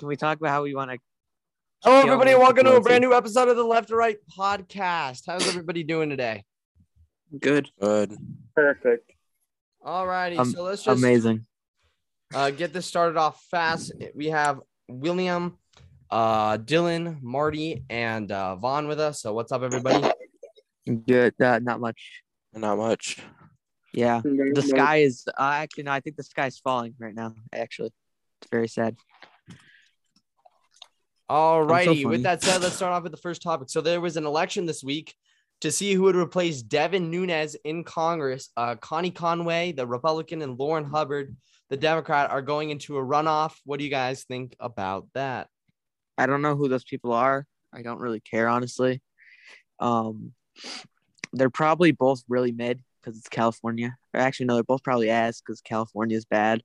Can we talk about how we want to? Hello, everybody, and welcome to a brand new episode of the Left to Right podcast. How's everybody doing today? Good. Good. Perfect. All righty, Um, so let's just Amazing. uh, get this started off fast. We have William, uh, Dylan, Marty, and uh, Vaughn with us. So, what's up, everybody? Good. Uh, not much. Not much. Yeah. The sky is. Uh, actually, no. I think the sky's falling right now. Actually, it's very sad. All righty, funny. with that said, let's start off with the first topic. So, there was an election this week to see who would replace Devin Nunes in Congress. Uh, Connie Conway, the Republican, and Lourin Hubbard, the Democrat, are going into a runoff. What do you guys think about that? I don't know who those people are. I don't really care, honestly. Um, they're probably both really mid because it's California. Or actually, no, they're both probably ass because California is bad,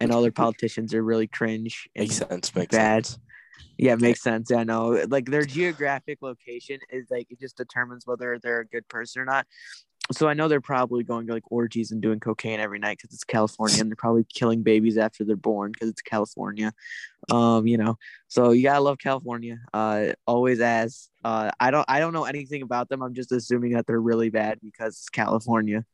and all their politicians are really cringe and Makes sense. Makes bad. sense. Yeah, it makes sense. Yeah, no, like their geographic location is like it just determines whether they're a good person or not. So I know they're probably going to like orgies and doing cocaine every night because it's California, and they're probably killing babies after they're born because it's California. Um, you know, so you gotta love California. Uh, always as uh, I don't I don't know anything about them. I'm just assuming that they're really bad because it's California.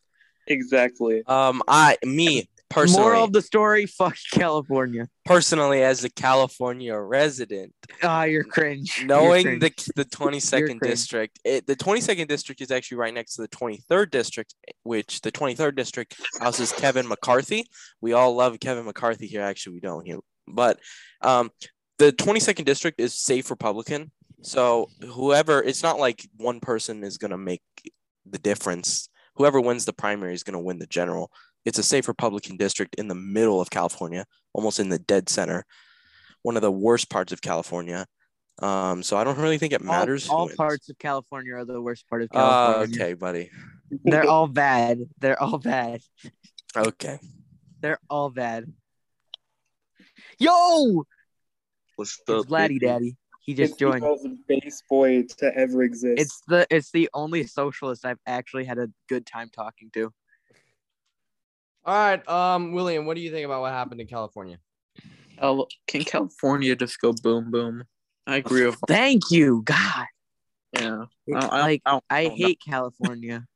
Exactly. Um, I me personally, Moral of the story: Fuck California. personally as a California resident, Ah, you're cringe. You're knowing cringe. the the twenty second district, it, the twenty second district is actually right next to the twenty third district, which the twenty third district houses Kevin McCarthy. We all love Kevin McCarthy here. Actually, we don't here, but um, the twenty second district is safe Republican. So whoever, it's not like one person is gonna make the difference. Whoever wins the primary is gonna win the general. It's a safe Republican district in the middle of California, almost in the dead center. One of the worst parts of California. Um, so I don't really think it matters. who All, parts of California are the worst part of Uh, California. okay, buddy. They're all bad. They're all bad. Okay. They're all bad. Yo, What's it's Vladdy Daddy. He just it's joined. the base boy to ever exist. It's the it's the only socialist I've actually had a good time talking to. All right, um, William, what do you think about what happened in California? Cal- Can California just go boom boom? I agree with Thank you, God. yeah. I- I- like I don't- I don't know. hate California.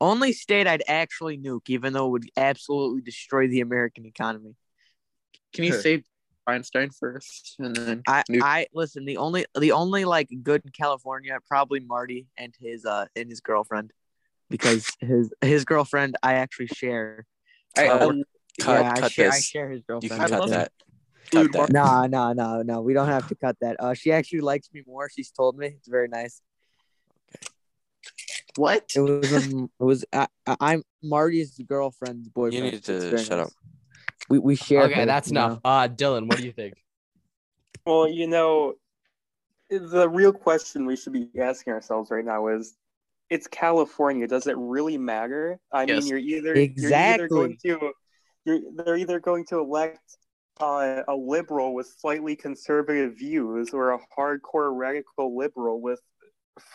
Only state I'd actually nuke, even though it would absolutely destroy the American economy. Can you Sure. say Einstein first and then I nuke? I listen. The only the only like good in California probably Marty and his uh and his girlfriend, because his his girlfriend I actually share. I, Uh, um, Cut, yeah, I cut share, I this. share his You girlfriend. can cut love that. Dude, cut that. No, no, no, no. We don't have to cut that. Uh, she actually likes me more. She's told me it's very nice. Okay. What? It was um, it was I, I, I'm Marty's girlfriend's boyfriend. You need to very shut nice. up. We we share. Okay, her, that's you know. enough. Uh, Dylan, what do you think? well, you know, the real question we should be asking ourselves right now is, it's California. Does it really matter? I Yes. mean, you're either you're either going to you're they're either going to elect uh, a liberal with slightly conservative views or a hardcore radical liberal with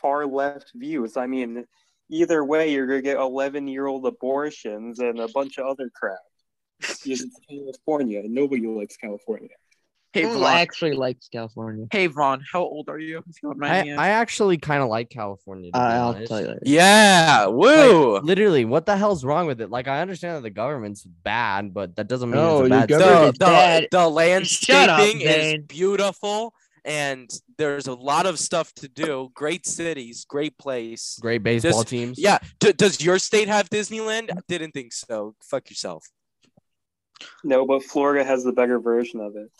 far left views. I mean, either way, you're gonna get 11 year old abortions and a bunch of other crap. It's California, nobody likes California. Hey Who Vaughn. actually likes California? Hey Vaughn, how old are you? If you don't mind I, me I actually kind of like California. Uh, I'll honest. tell you later. Yeah. Like, Woo. literally, what the hell's wrong with it? Like, I understand that the government's bad, but that doesn't mean No, it's a bad government- state. the, it's the, bad. the landscaping is beautiful and there's a lot of stuff to do great cities great place Great baseball Just- teams. yeah D- does your state have disneyland I didn't think so fuck yourself No, but Florida has the better version of it.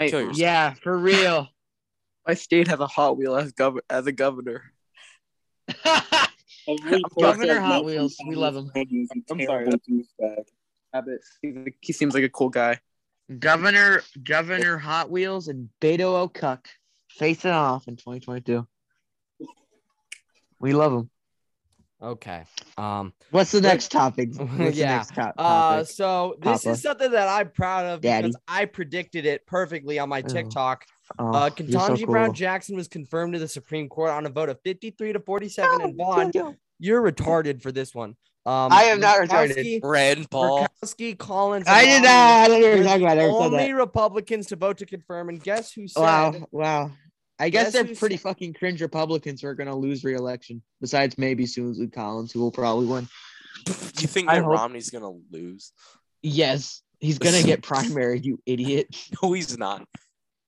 I, Yeah, for real. my state has a Hot Wheel as gov- as a governor. Governor Hot knows Wheels, we love him. he's a I'm sorry. terrible douchebag. Abbott. He seems like a cool guy. Governor Governor Hot Wheels and Beto O'Cuck facing off in 2022. We love him. Okay. Um. What's the But- next topic? What's Yeah. the next to- Uh. So this Papa. is something that I'm proud of Daddy. because I predicted it perfectly on my Oh. TikTok. Oh, Uh, you're so Ketanji Brown cool. Jackson was confirmed to the Supreme Court on a vote of 53 to 47. Oh, and Vaughn, yo, yo. you're retarded for this one. Um, I am not retarded. Murkowski- Rand Paul. Murkowski, Collins. I did Romney not. I don't know what you're talking about. I the never said Only that. Republicans to vote to confirm, and guess who said? Wow, wow. I guess Guess they're pretty said- fucking cringe Republicans who are gonna lose re-election. Besides maybe Susan Collins, who will probably win. Do You think I Mitt hope- Romney's gonna lose? Yes, he's gonna get primary. You idiot. No, he's not.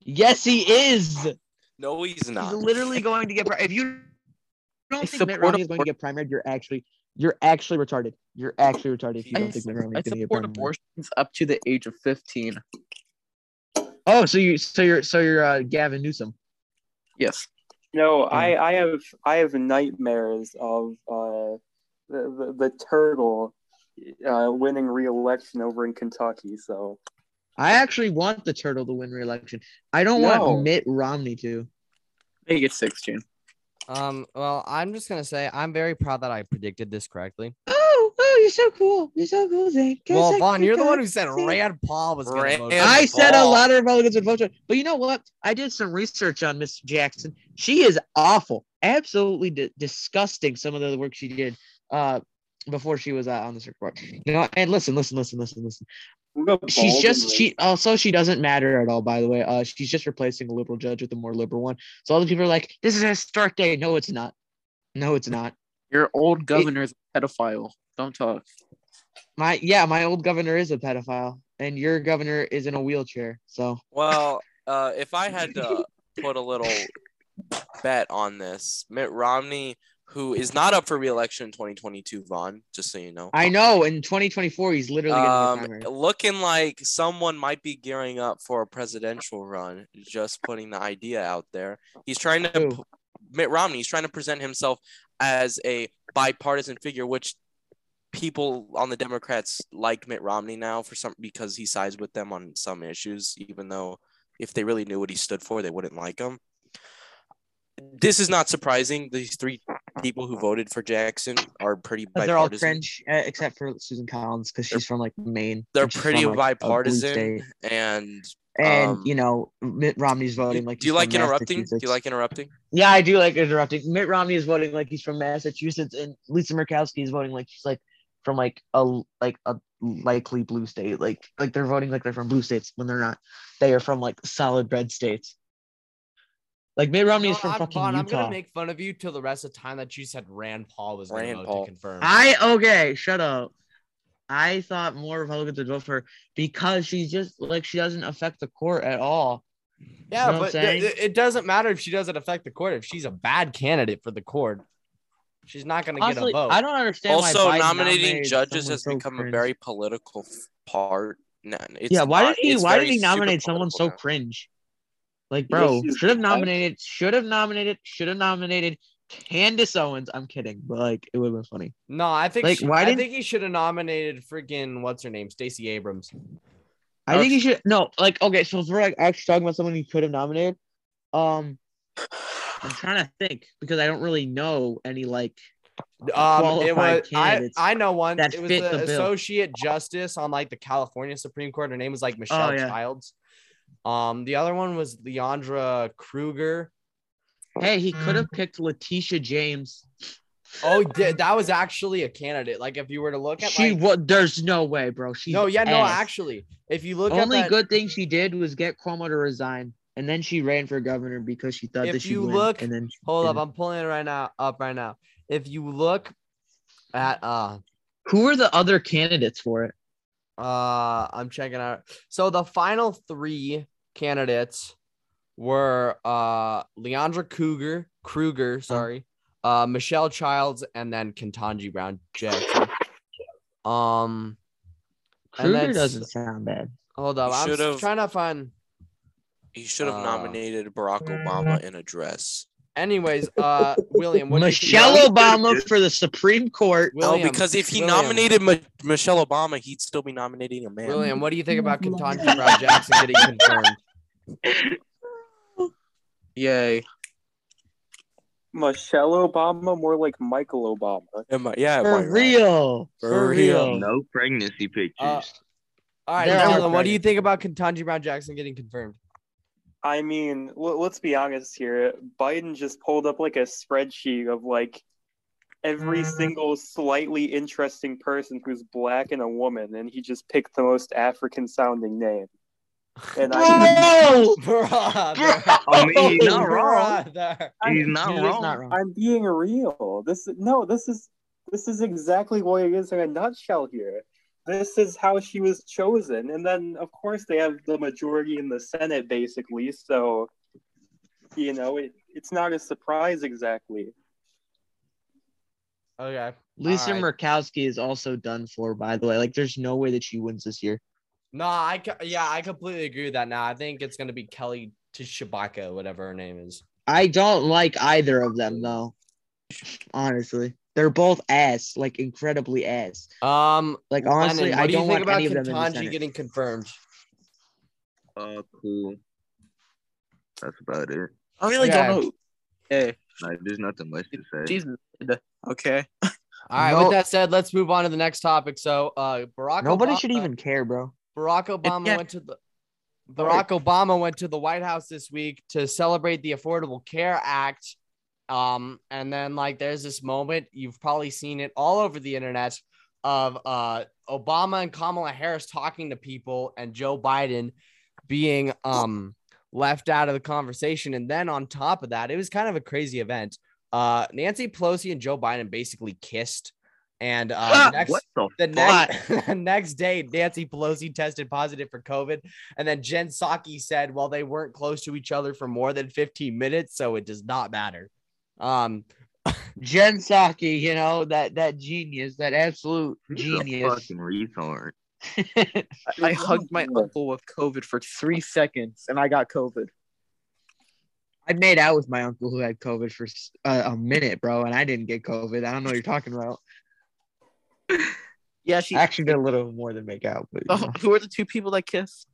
Yes, he is. No, he's not. He's not. literally going to get. Pri- if you don't I think Mitt Romney is going to get primaried, you're actually you're actually retarded. You're actually retarded. If you I, don't think Mitt Romney I is going to get support primaried. abortions up to the age of 15. Oh, so you so you're so you're uh, Gavin Newsom. Yes. No, I, I have I have nightmares of uh, the, the the turtle uh, winning re-election over in Kentucky. So I actually want the turtle to win re-election. I don't No. want Mitt Romney to. Make it 16. Um, well, I'm just gonna say I'm very proud that I predicted this correctly. Oh, you're so cool. You're so cool, Zane. Go Well, Vaughn, you're the one who said Zane. Rand Paul was gonna vote. I said a lot of Republicans would vote. for it. But you know what? I did some research on Miss Jackson. She is awful, absolutely di- disgusting. Some of the work she did uh, before she was uh, on the circuit court. You know, and listen, listen, listen, listen, listen. She's just and she also she doesn't matter at all. By the way, uh, she's just replacing a liberal judge with a more liberal one. So all the people are like, "This is a historic day." No, it's not. No, it's not. Your old governor's a pedophile. Don't talk. My yeah, my old governor is a pedophile, and your governor is in a wheelchair. So Well, uh, if I had to put a little bet on this, Mitt Romney, who is not up for re-election in 2022, Vaughn, just so you know, I know in 2024 he's literally um, looking like someone might be gearing up for a presidential run. Just putting the idea out there. He's trying to Who? p- Mitt Romney. He's trying to present himself as a bipartisan figure, which people on the Democrats like Mitt Romney now for some because he sides with them on some issues, even though if they really knew what he stood for, they wouldn't like him. This is not surprising. These three people who voted for Jackson are pretty But they're all bipartisan. cringe, uh, except for Susan Collins because she's from like Maine. They're pretty from, like, bipartisan, and And um, you know, Mitt Romney's voting like. do you like interrupting? Do you like interrupting? Yeah, I do like interrupting. Mitt Romney is voting like he's from Massachusetts, and Lisa Murkowski is voting like she's like from like a like a likely blue state. Like like they're voting like they're from blue states when they're not. They are from like solid red states. Like Mitt Romney No, is from I'm, fucking Vaughn, I'm gonna make fun of you till the rest of the time that you said Rand Paul was gonna Rand Paul. to confirm. I okay, shut up. I thought more Republicans would vote for her because she's just like she doesn't affect the court at all. yeah, know but saying? th- it doesn't matter if she doesn't affect the court. If she's a bad candidate for the court, she's not gonna get a vote. I don't understand. why Also, Biden nominating judges has so become a very political part. No, it's yeah. Why not- did he? Why did he nominate someone so now. cringe? Like, bro, should have nominated. Should have nominated. Should have nominated Candace Owens. I'm kidding, but like, it would have been funny. no, I think Like, she- why I didn't- think he should have nominated freaking what's her name, Stacey Abrams. I think he should. No, like, okay, so if we're like actually talking about someone he could have nominated, um, I'm trying to think because I don't really know any like. Um, it Qualified was I, candidates I know one. that It was the, the associate justice on like the California Supreme Court. Her name was like Michelle Oh, yeah. Childs. Um, the other one was Leandra Kruger. Hey, he could have picked Letitia James. Oh, di- that was actually a candidate. Like if you were to look at She like, what? There's no way, bro. She no, yeah, no, actually, if you look only at that, good thing she did was get Cuomo to resign, and then she ran for governor because she thought If that she you win, look- and then hold up, didn't. I'm pulling it right now up right now. If you look at uh Who are the other candidates for it? Uh, I'm checking out. So the final three candidates were uh Leandra Cougar, Kruger, sorry, uh Michelle Childs, and then Kentanji Brown Jackson. Um, And Kruger that's- doesn't sound bad. hold up, You I'm should've- trying to find. He should have Uh, nominated Barack Obama in a dress. Anyways, uh, William, what do you Michelle Obama for the Supreme Court. William, no, because if he William, nominated Ma- Michelle Obama, he'd still be nominating a man. William, what do you think about Kentanji Brown Jackson getting confirmed? Yay. Michelle Obama, more like Michael Obama. Am I- yeah, For real. For For real. real. No pregnancy pictures. Uh, All right, There are what do you think about Kentanji Brown Jackson getting confirmed? I mean, l- let's be honest here. Biden just pulled up like a spreadsheet of like every mm. single slightly interesting person who's black and a woman, and he just picked the most African sounding name. And I, Bro! Bruh, Bro! I mean, he's not wrong. Brother. He's not He is wrong. not wrong. I'm being real. This no, this is this is exactly what it is in a nutshell here. This is how she was chosen, and then of course they have the majority in the Senate, basically. So, you know, it, it's not a surprise exactly. Okay. Lisa Alright. Murkowski is also done for, by the way. Like, there's no way that she wins this year. No, I yeah, I completely agree with that. Now I think it's gonna be Kelly Tshibaka, whatever her name is. I don't like either of them, though. Honestly, they're both ass, like incredibly ass. Um, Like honestly, Lennon, I do you don't think want about any of them in the Kentanji Senate. getting confirmed? Uh, cool. That's about it. I really Okay. don't know. Hey, Like, there's nothing much to say. she's okay. All right. No- With that said, let's move on to the next topic. So, uh, Barack. Nobody Obama, should even care, bro. Barack Obama yeah. went to the. Barack Obama went to the White House this week to celebrate the Affordable Care Act. Um, and then like there's this moment you've probably seen it all over the internet of uh Obama and Kamala Harris talking to people and Joe Biden being um left out of the conversation. And then on top of that, it was kind of a crazy event. Uh Nancy Pelosi and Joe Biden basically kissed. And uh the next the the next, the next day, Nancy Pelosi tested positive for COVID. And then Jen Psaki said, well, they weren't close to each other for more than 15 minutes, so it does not matter. Um, Jen Psaki, you know that that genius, that absolute He's a genius. fucking retard. I, I hugged my uncle with COVID for three seconds, and I got COVID. I made out with my uncle who had COVID for s- uh, a minute, bro, and I didn't get COVID. I don't know what you're talking about. Yeah, she. I actually did a little more than make out, but Oh, who are the two people that kissed?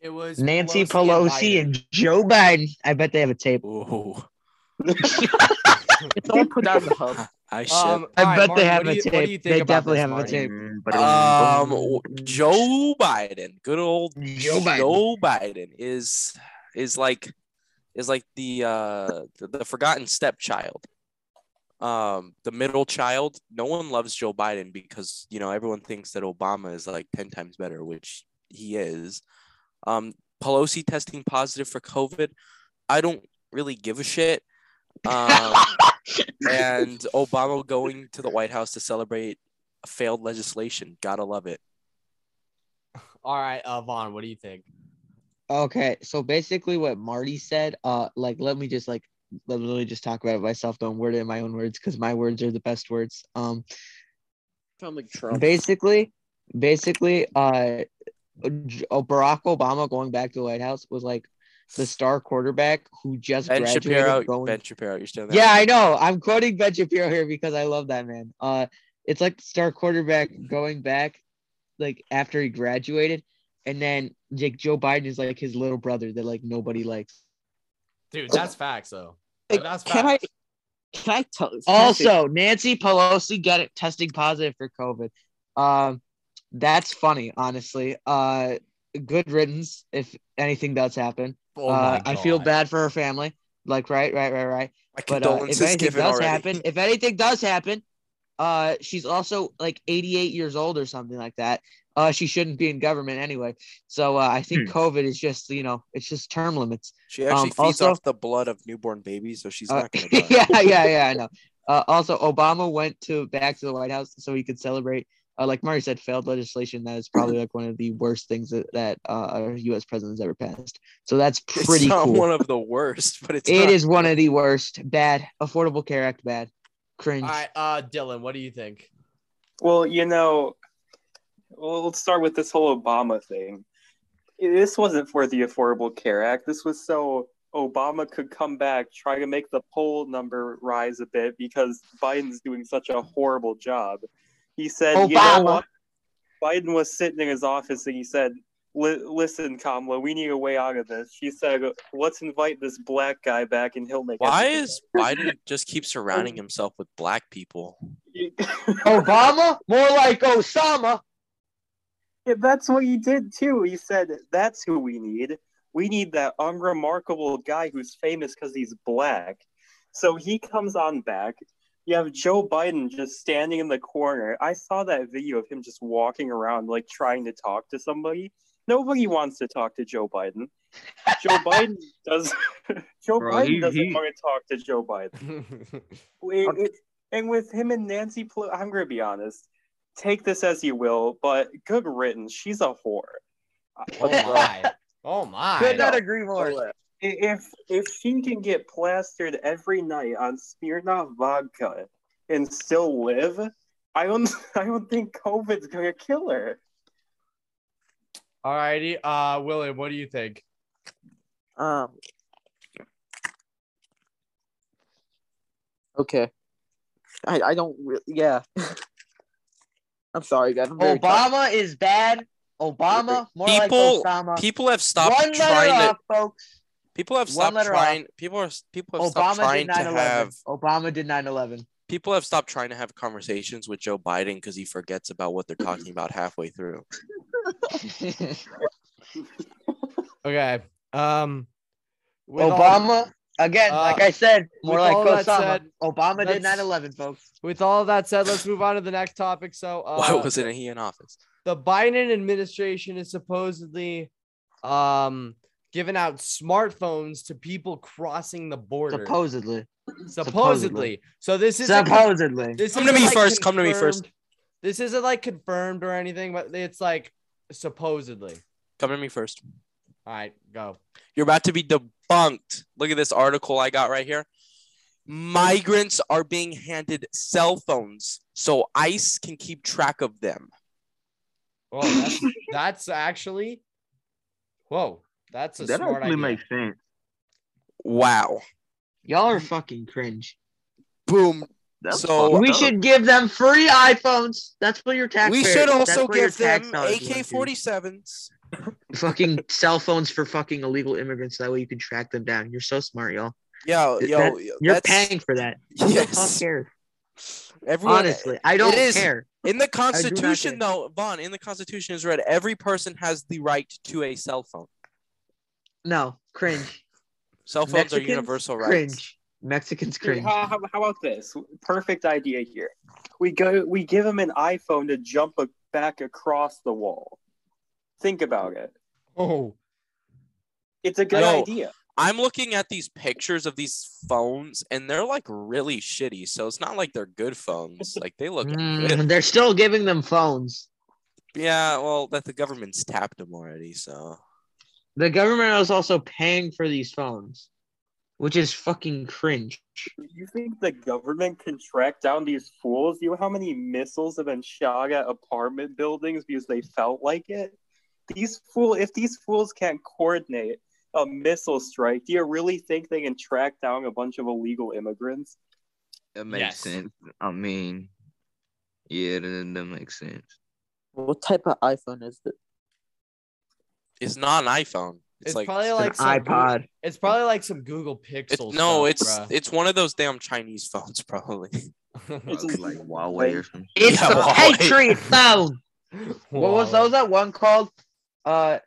it was Nancy Pelosi and, Joe Biden. I bet they have a tape. Ooh, Someone put that in the hub. I should. Um, I all right, bet Martin, they have a you- tape. They definitely this, have a tape. Mm, Um, boom, w- boom. Joe Biden, good old Joe Biden. Joe Biden is is like is like the uh the, the forgotten stepchild. Um, the middle child. No one loves Joe Biden because you know everyone thinks that Obama is like ten times better, which he is. Um, Pelosi testing positive for COVID. I don't really give a shit. Um, and Obama going to the White House to celebrate failed legislation. Gotta love it. All right, uh, Vaughn, what do you think? Okay, so basically what Marty said, uh, like let me just like let me just talk about it myself. Don't word it in my own words because my words are the best words. Um, Sound like Trump. basically, basically, uh, uh, Barack Obama going back to the White House was like the star quarterback who just Ben graduated. Shapiro. going- Ben Shapiro. You're still there. yeah, I know. I'm quoting Ben Shapiro here because I love that man. Uh, it's like the star quarterback going back, like after he graduated, and then like Joe Biden is like his little brother that like nobody likes. Dude, that's facts, though. Hey, That's can I? Can I tell? can I Also, Nancy Pelosi got it testing positive for COVID. Um, that's funny, honestly. Uh, good riddance if anything does happen. Oh uh, I feel bad for her family. Like, right, right, right, right. my But uh, if anything does already. happen, if anything does happen, uh, she's also like 88 years old or something like that. Uh, she shouldn't be in government anyway. So uh, I think COVID is just, you know, it's just term limits. She actually Um, feeds also- off the blood of newborn babies, so she's Uh, not gonna yeah, yeah, yeah, I know. Uh, also, Obama went to back to the White House so he could celebrate, uh, like Marty said, failed legislation. That is probably like one of the worst things that, that uh, a U.S. president has ever passed. So that's pretty. It's not cool. one of the worst, but it's It not. is one of the worst. Bad. Affordable Care Act. Bad. Cringe. All right, uh, Dylan, what do you think? Well, you know, well, let's start with this whole Obama thing. This wasn't for the Affordable Care Act. This was so Obama could come back, try to make the poll number rise a bit because Biden's doing such a horrible job. He said, you know what? Biden was sitting in his office and he said, "Li- Listen, Kamala, we need a way out of this. She said, Let's invite this black guy back and he'll make Why is Biden just keep surrounding himself with black people? Obama? More like Osama. Yeah, that's what he did too. He said, "That's who we need. We need that unremarkable guy who's famous because he's black." So he comes on back. You have Joe Biden just standing in the corner. I saw that video of him just walking around, like trying to talk to somebody. Nobody wants to talk to Joe Biden. Joe Biden does. Joe Bro, Biden he- doesn't he- want to talk to Joe Biden. It- it- and with him and Nancy Pelosi, I'm gonna be honest. Take this as you will, but good riddance. She's a whore. oh my. Oh my. Could not agree more. If if she can get plastered every night on Smirnoff vodka and still live, I don't I don't think COVID's gonna kill her. Alrighty. Uh William, what do you think? Um. Okay. I I don't really. Yeah. I'm sorry, guys. I'm very Obama is bad. Obama, more People- like Osama. People have stopped One trying to. off, folks. People have stopped letter trying. People are. People have stopped trying to have. Obama did 9/11. People have stopped trying to have conversations with Joe Biden because he forgets about what they're talking about halfway through. Okay. Um with all- Obama again, Uh, like I said, more with like all that Osama. said, Obama did let's- 9/11, folks. with all that said, let's move on to the next topic. So uh Why wasn't he in office? the Biden administration is supposedly um giving out smartphones to people crossing the border. Supposedly. supposedly. So this isn't Supposedly. this Come to isn't, me like, first, come to me first. confirmed- This isn't like confirmed or anything, but it's like supposedly. Come to me first. All right, go. You're about to be debunked. Look at this article I got right here. Migrants are being handed cell phones so ICE can keep track of them. Well, that's, that's actually, whoa, that's a That smart actually idea. makes sense. Wow. Y'all are fucking cringe. Boom. That's So- fucked we up. should give them free iPhones. That's for your tax. we should also give them AK AK 47s. Fucking cell phones for fucking illegal immigrants. That way you can track them down. You're so smart, y'all. Yo, yo, That- You're paying for that. Who the fuck Yes. cares? Everyone, Honestly, I don't is. care. in the Constitution, care. though, Vaughn, in the Constitution is read every person has the right to a cell phone. No, cringe. Cell phones Mexicans, are universal rights. Cringe. Mexicans cringe. How, how, how about this? Perfect idea here. We go. We give them an iPhone to jump a, back across the wall. Think about it. Oh, It's a good No. idea. I'm looking at these pictures of these phones, and they're like really shitty. So it's not like they're good phones. Like they look. Mm, they're still giving them phones. Yeah, well, that the government's tapped them already. So The government is also paying for these phones, which is fucking cringe. You think the government can track down these fools? You know how many missiles have been shot at apartment buildings because they felt like it? These fool if these fools can't coordinate a missile strike, do you really think they can track down a bunch of illegal immigrants? That makes Yes. sense. I mean, yeah, that, that makes sense. What type of iPhone is it? It's not an iPhone. It's, it's, like probably An like some Goo- iPod. it's probably like some Google Pixel. it's, no, stuff, it's bruh. it's one of those damn Chinese phones, probably. It's Probably like Huawei or something. It's Yeah, the well, Patriot phone. What was Huawei. that? Was that one called? Uh,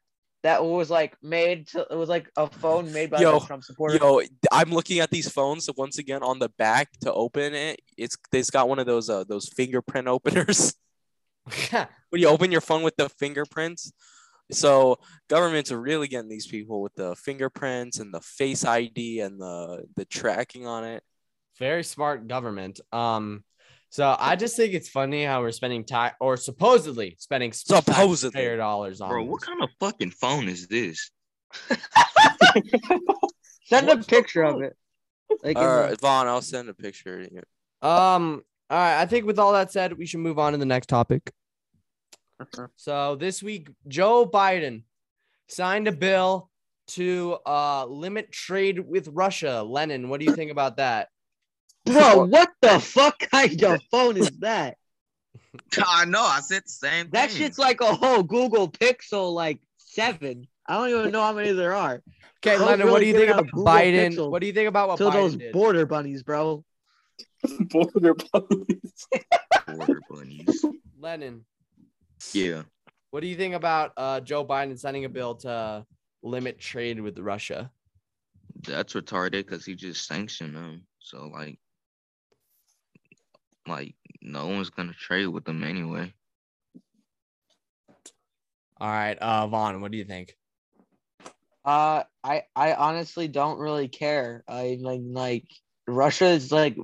that was like made. To, it was like a phone made by Yo, the Trump supporter. Yo, I'm looking at these phones. So once again, on the back to open it, it's it's got one of those uh those fingerprint openers. Yeah. When you open your phone with the fingerprints. So governments are really getting these people with the fingerprints and the face ID and the the tracking on it. Very smart government. Um, so I just think it's funny how we're spending time or supposedly spending Supposedly. taxpayer dollars on. Bro, this. what kind of fucking phone is this? Send a picture of it. Like in All the- right, Vaughn, I'll send a picture. Um. All right. I think with all that said, we should move on to the next topic. So this week, Joe Biden signed a bill to uh limit trade with Russia. Lennon, what do you think about that? Bro, what the fuck kind of phone is that? I know. I said the same thing. That shit's like a whole Google Pixel like seven. I don't even know how many there are. Okay, Those Lennon, what do you think giving about Google Biden? Pixel What do you think about what to Biden those did? border bunnies, bro. Border bunnies. Border bunnies. Lennon, Yeah. what do you think about uh Joe Biden signing a bill to limit trade with Russia? That's retarded because he just sanctioned them. So like, like no one's gonna trade with them anyway. All right, uh, Vaughn, what do you think? Uh, I I honestly don't really care. I like like Russia is like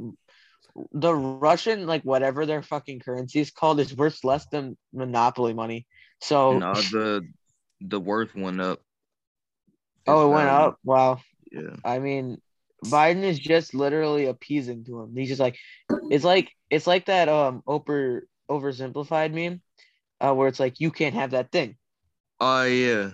the Russian like whatever their fucking currency is called is worth less than monopoly money. So No, the the worth went up. oh, it went value. up. Wow. Yeah. I mean, Biden is just literally appeasing to him. He's just like, it's like it's like that um over oversimplified meme, uh, where it's like you can't have that thing, Oh yeah.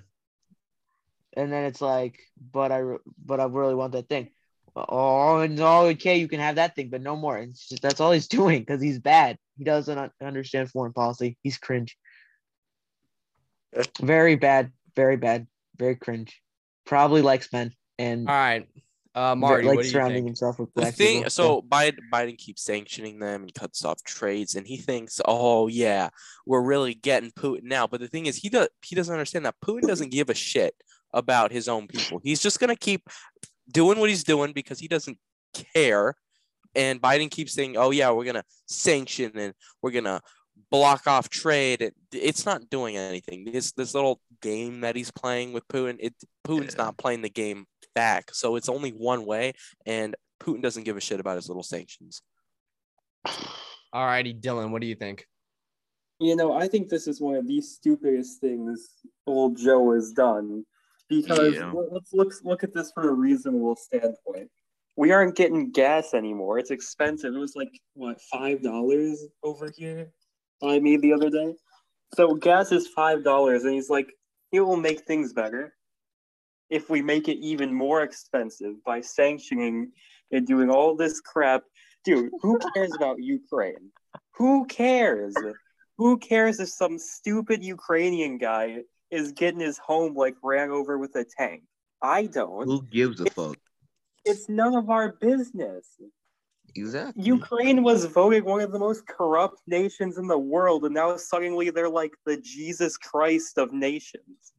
and then it's like, but I but I really want that thing. Oh no, okay, you can have that thing, but no more. And just, that's all he's doing because he's bad. He doesn't understand foreign policy. He's cringe. Very bad. Very bad. Very cringe. Probably likes men and All right, uh, Marty, like what do you surrounding think? himself with The black thing, people. so Biden, Biden keeps sanctioning them and cuts off trades, and he thinks, oh yeah, we're really getting Putin now. But the thing is, he does he doesn't understand that Putin doesn't give a shit about his own people. He's just gonna keep doing what he's doing because he doesn't care. And Biden keeps saying, oh yeah, we're gonna sanction and we're gonna block off trade. It, it's not doing anything. This this little game that he's playing with Putin, it Putin's Yeah. not playing the game back. So it's only one way, and Putin doesn't give a shit about his little sanctions. All righty, Dylan, what do you think? You know, I think this is one of the stupidest things old Joe has done. Because Yeah. let- let's look look at this from a reasonable standpoint. We aren't getting gas anymore. It's expensive. It was like what five dollars over here by me the other day. So gas is five dollars, and he's like, it will make things better if we make it even more expensive by sanctioning and doing all this crap. Dude, who cares about Ukraine? Who cares? Who cares if some stupid Ukrainian guy is getting his home like ran over with a tank? I don't. Who gives a fuck? It's none of our business. Exactly. Ukraine was voted one of the most corrupt nations in the world, and now suddenly they're like the Jesus Christ of nations.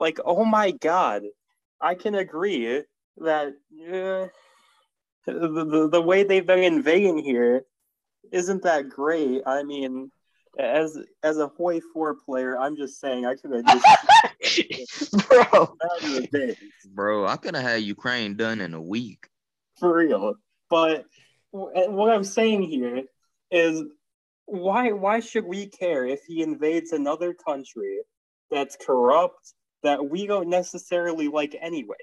Like, oh my God, I can agree that uh, the, the the way they've been invading here isn't that great. I mean, as as a Hoi Four player, I'm just saying I could have just Bro. out of the days. Bro, I could have had Ukraine done in a week. for real. But what I'm saying here is why why should we care if he invades another country that's corrupt that we don't necessarily like anyway?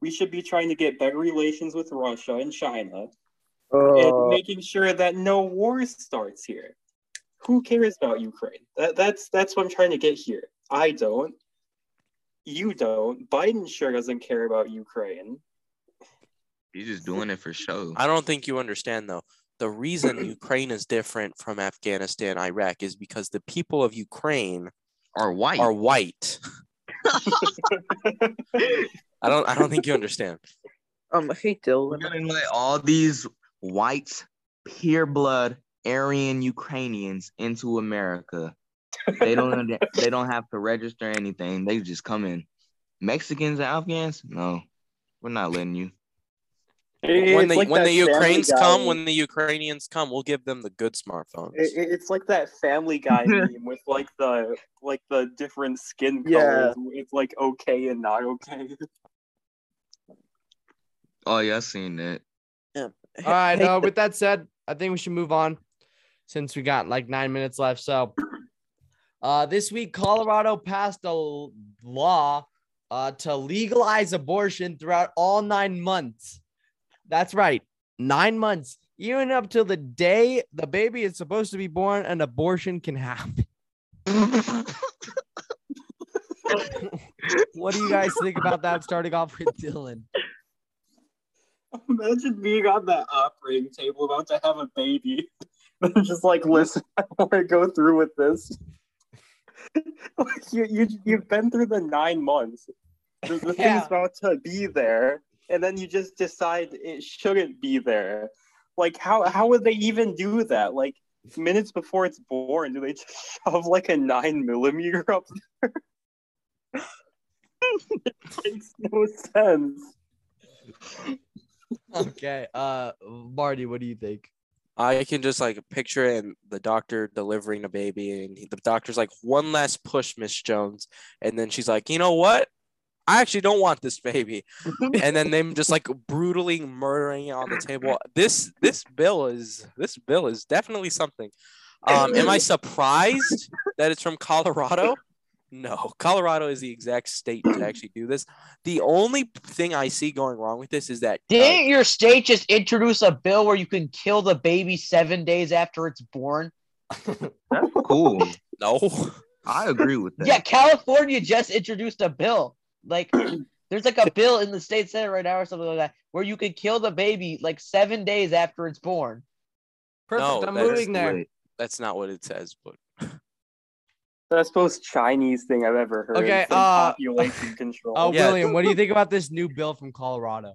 We should be trying to get better relations with Russia and China and uh, making sure that no war starts here. Who cares about Ukraine? That, that's that's what I'm trying to get here. I don't. You don't. Biden sure doesn't care about Ukraine. He's just doing it for show. I don't think you understand though. The reason Ukraine is different from Afghanistan, Iraq, is because the people of Ukraine are white. are white. I don't. I don't think you understand. Um, hey We're Dylan. gonna let all these whites, pure blood, Aryan Ukrainians into America. They don't. they don't have to register anything. They just come in. Mexicans and Afghans? No, we're not letting you. when It's the like when the Ukrainians come, when the Ukrainians come, we'll give them the good smartphones. It, it- it's like that Family Guy meme with like the like the different skin Yeah. colors. It's like okay and not okay. Oh yeah, I seen that. All right. Uh, with that said, I think we should move on since we got like nine minutes left. So, uh, this week, Colorado passed a law uh, to legalize abortion throughout all nine months. That's right, nine months. Even up till the day the baby is supposed to be born, an abortion can happen. what do you guys think about that? Starting off with Dylan. Imagine being on that operating table about to have a baby. And just like, listen, I want to go through with this. Like, you, you, you've been through the nine months. The, the Yeah. thing's about to be there, and then you just decide it shouldn't be there. Like, how, how would they even do that? Like, minutes before it's born, do they just shove like a nine millimeter up there? it makes no sense. Okay. Uh, Marty, what do you think? I can just like picture it and the doctor delivering a baby, and he- the doctor's like, "One last push, Miss Jones," and then she's like, "You know what? I actually don't want this baby," and then them just like brutally murdering it on the table. This this bill is this bill is definitely something. Um, am I surprised that it's from Colorado? No, Colorado is the exact state to actually do this. The only thing I see going wrong with this is that uh, Didn't your state just introduce a bill where you can kill the baby seven days after it's born? That's cool. no. I agree with that. Yeah, California just introduced a bill. Like, there's like a bill in the state senate right now or something like that where you could kill the baby like seven days after it's born. Perfect. No, I'm that's moving there. Wait, That's not what it says, but That's the most Chinese thing I've ever heard. Okay, uh, population control. Oh, Yeah. William, what do you think about this new bill from Colorado?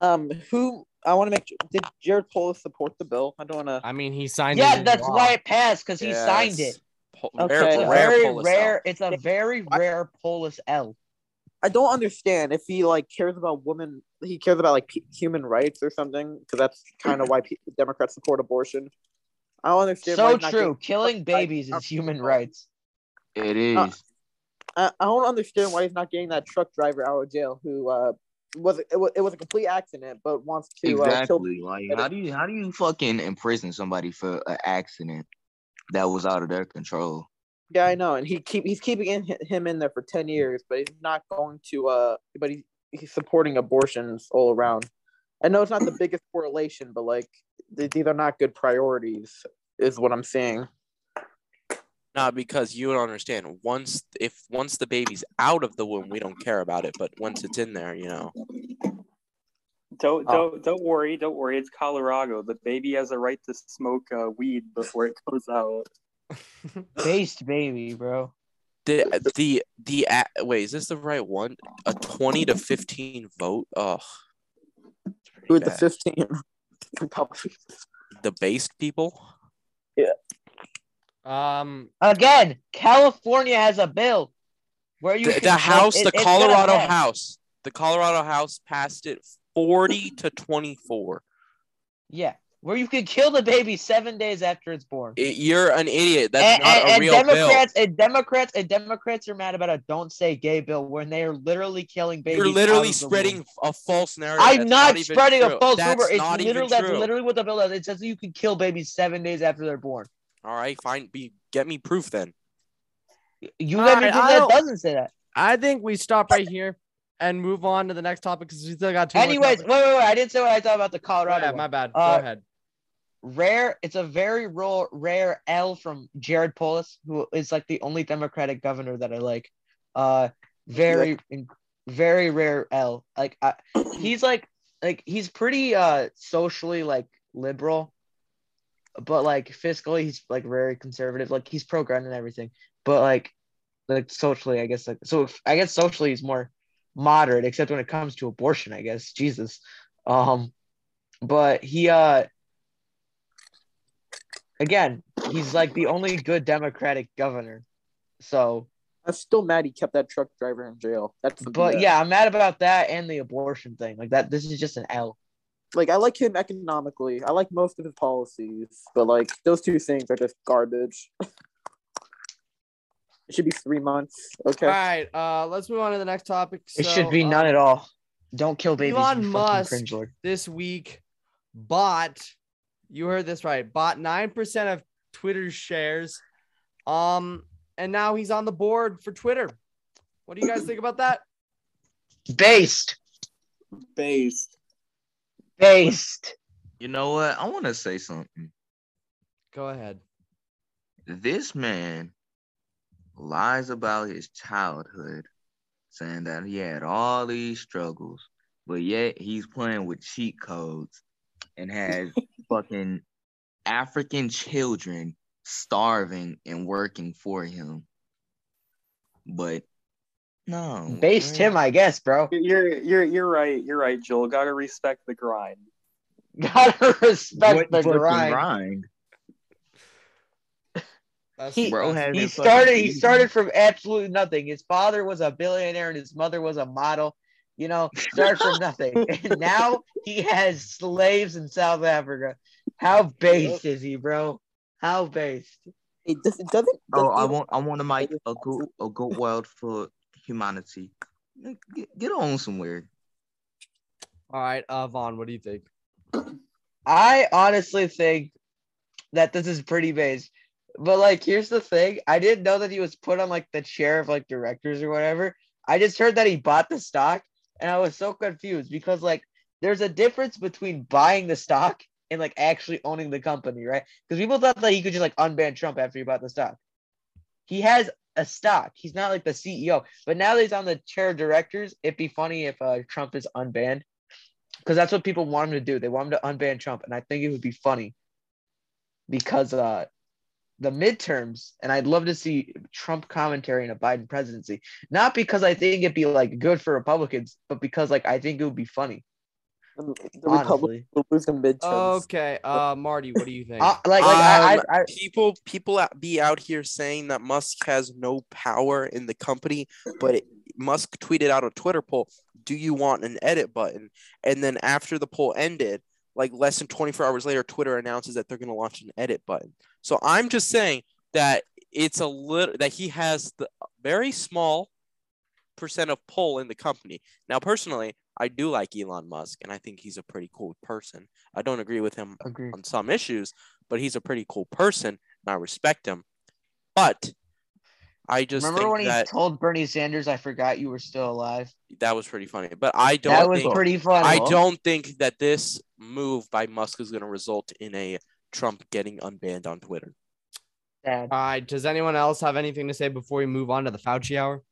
Um, who I want to make did Jared Polis support the bill? I don't want to. I mean, he signed it. Yeah, into that's law. why it passed because he Yes. signed it. Po- Okay. rare, It's a rare very Polis rare. L. It's a very rare Polis L. I don't understand if he like cares about women. He cares about like p- human rights or something because that's kind of why pe- Democrats support abortion. I don't understand. why So not true. getting- Killing I- babies is human rights. It is. Uh, I, I don't understand why he's not getting that truck driver out of jail who uh was it was, it was a complete accident but wants to uh, exactly. Like, how do you how do you fucking imprison somebody for an accident that was out of their control? Yeah, I know, and he keep he's keeping in, him in there for ten years, but he's not going to. Uh, but he, he's supporting abortions all around. I know it's not the biggest correlation, but like these are not good priorities, is what I'm saying. Not because you don't understand. Once if once the baby's out of the womb, we don't care about it. But once it's in there, you know. Don't Oh. don't don't worry, don't worry. It's Colorado. The baby has a right to smoke uh, weed before it goes out. Based baby, bro. The the the a- wait, is this the right one? A twenty to fifteen vote. Oh, Who at the fifteen? Republicans. the based people. Um, Again, California has a bill where you The, can the House, it- the Colorado. House, the Colorado House passed it forty to twenty four. Yeah, where you can kill the baby seven days after it's born. You're an idiot. That's and, not and- a and real bill. Democrats and Democrats and Democrats are mad about a "Don't Say Gay" bill when they are literally killing babies. You're out literally of the spreading womb. a false narrative. I'm That's not, even spreading a false That's rumor. It's literally that's literally what the bill does. It says that you can kill babies seven days after they're born. All right, fine. Be get me proof then. You All have right, that doesn't say that. I think we stop right here and move on to the next topic because we still got two. Anyways, wait, wait, wait. I didn't say what I thought about the Colorado. ahead, one. my bad. Uh, Go ahead. rare it's a very rare rare l from jared polis who is like the only democratic governor that i like uh very very rare l like I, he's like like he's pretty uh socially like liberal but like fiscally he's like very conservative like he's pro-gun and everything but like like socially i guess like so if, i guess socially he's more moderate except when it comes to abortion i guess jesus um but he uh again, he's like the only good Democratic governor. So, I'm still mad he kept that truck driver in jail. That's but yeah, I'm mad about that and the abortion thing. Like that, this is just an L. like I like him economically. I like most of his policies, but like those two things are just garbage. it should be three months. Okay. All right, uh, let's move on to the next topic. It So, should be uh, none at all. Don't kill babies. Elon Musk this week bought. You heard this right. Bought nine percent of Twitter's shares. Um, and now he's on the board for Twitter. What do you guys think about that? Based, Based. Based. You know what? I want to say something. Go ahead. This man lies about his childhood, saying that he had all these struggles, but yet he's playing with cheat codes and has fucking African children starving and working for him. But no, Based man. him, I guess, bro. You're you're you're right. You're right, Joel. Gotta respect the grind. Gotta respect What the fucking grind. grind? That's, He- Bro He started. He started from absolutely nothing. His father was a billionaire and his mother was a model. You know, started from nothing, and now he has slaves in South Africa. How based is he, bro? How based? It, does, it doesn't. Oh, doesn't I want I want to make a good a good world for humanity. Get, get on somewhere. All right, uh, Vaughn, what do you think? I honestly think that this is pretty base. But like, here's the thing: I didn't know that he was put on like the chair of like directors or whatever. I just heard that he bought the stock, and I was so confused because like, there's a difference between buying the stock and like actually owning the company, right? Because people thought that he could just like unban Trump after he bought the stock. He has a stock. He's not like the CEO, but now that he's on the chair of directors, it'd be funny if uh, Trump is unbanned because that's what people want him to do. They want him to unban Trump, and I think it would be funny because uh, the midterms, and I'd love to see Trump commentary in a Biden presidency. Not because I think it'd be like good for Republicans, but because like I think it would be funny. The Republicans Honestly, will lose the midterms. Okay, uh, Marty, what do you think? Uh, like like I, Um, I, I people people be out here saying that Musk has no power in the company, but it, Musk tweeted out a Twitter poll, "Do you want an edit button?" And then after the poll ended, like less than 24 hours later, Twitter announces that they're going to launch an edit button. So I'm just saying that it's a little that he has the very small percent of pull in the company. Now, personally, I do like Elon Musk, and I think he's a pretty cool person. I don't agree with him agree. on some issues, but he's a pretty cool person and I respect him. But I just Remember think when he told Bernie Sanders, "I forgot you were still alive." that was pretty funny. But I don't That was think pretty funny. I don't think that this move by Musk is going to result in a Trump getting unbanned on Twitter. Sad. All right, does anyone else have anything to say before we move on to the Fauci hour?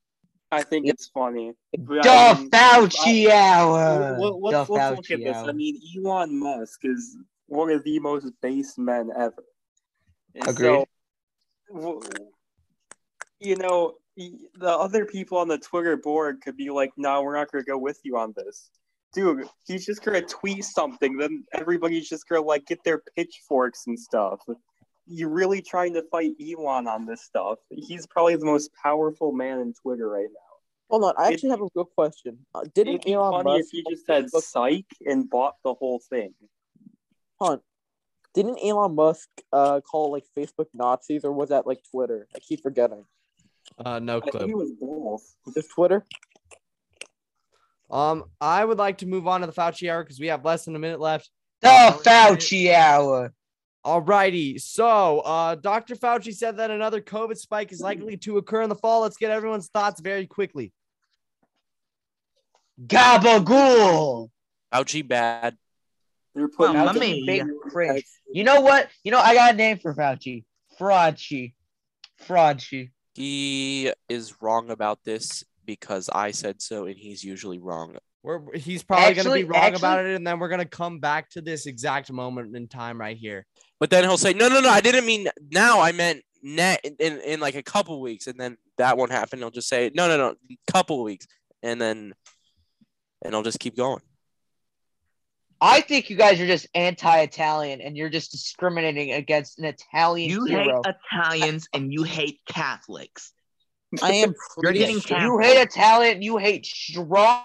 I think it's funny. The I Fauci hour. Let- Let's, let's look at this. hour. I mean, Elon Musk is one of the most base men ever. And Agreed. So, you know, the other people on the Twitter board could be like, "No, we're not going to go with you on this." Dude, he's just gonna tweet something, then everybody's just gonna like get their pitchforks and stuff. You're really trying to fight Elon on this stuff. He's probably the most powerful man in Twitter right now. Hold on, I It- actually have a good question. Uh, didn't It'd be Elon funny Musk if he just said Facebook- psych and bought the whole thing. Hold on. Didn't Elon Musk uh call like Facebook Nazis or was that like Twitter? I keep forgetting. Uh, no I think clip. it was both. Just Twitter? Um, I would like to move on to the Fauci hour because we have less than a minute left. The Uh, Fauci hour. Alrighty, so uh, Dr. Fauci said that another COVID spike is likely to occur in the fall. Let's get everyone's thoughts very quickly. Gabagool. Fauci bad. They're putting Well, Fauci, me. big cringe. You know what? You know I got a name for Fauci. Fraudchi. Fraudchi. He is wrong about this because I said so, and he's usually wrong. We're he's probably gonna be Actually- wrong about it, and then we're gonna come back to this exact moment in time right here. But then he'll say, "No, no, no, I didn't mean now. I meant net in, in, in like a couple weeks." And then that won't happen. He'll just say, "No, no, no, couple weeks," and then and I'll just keep going. I think you guys are just anti-Italian and you're just discriminating against an Italian You hate. Italians and you hate Catholics. I am You're getting pretty you hate Italian. You hate strong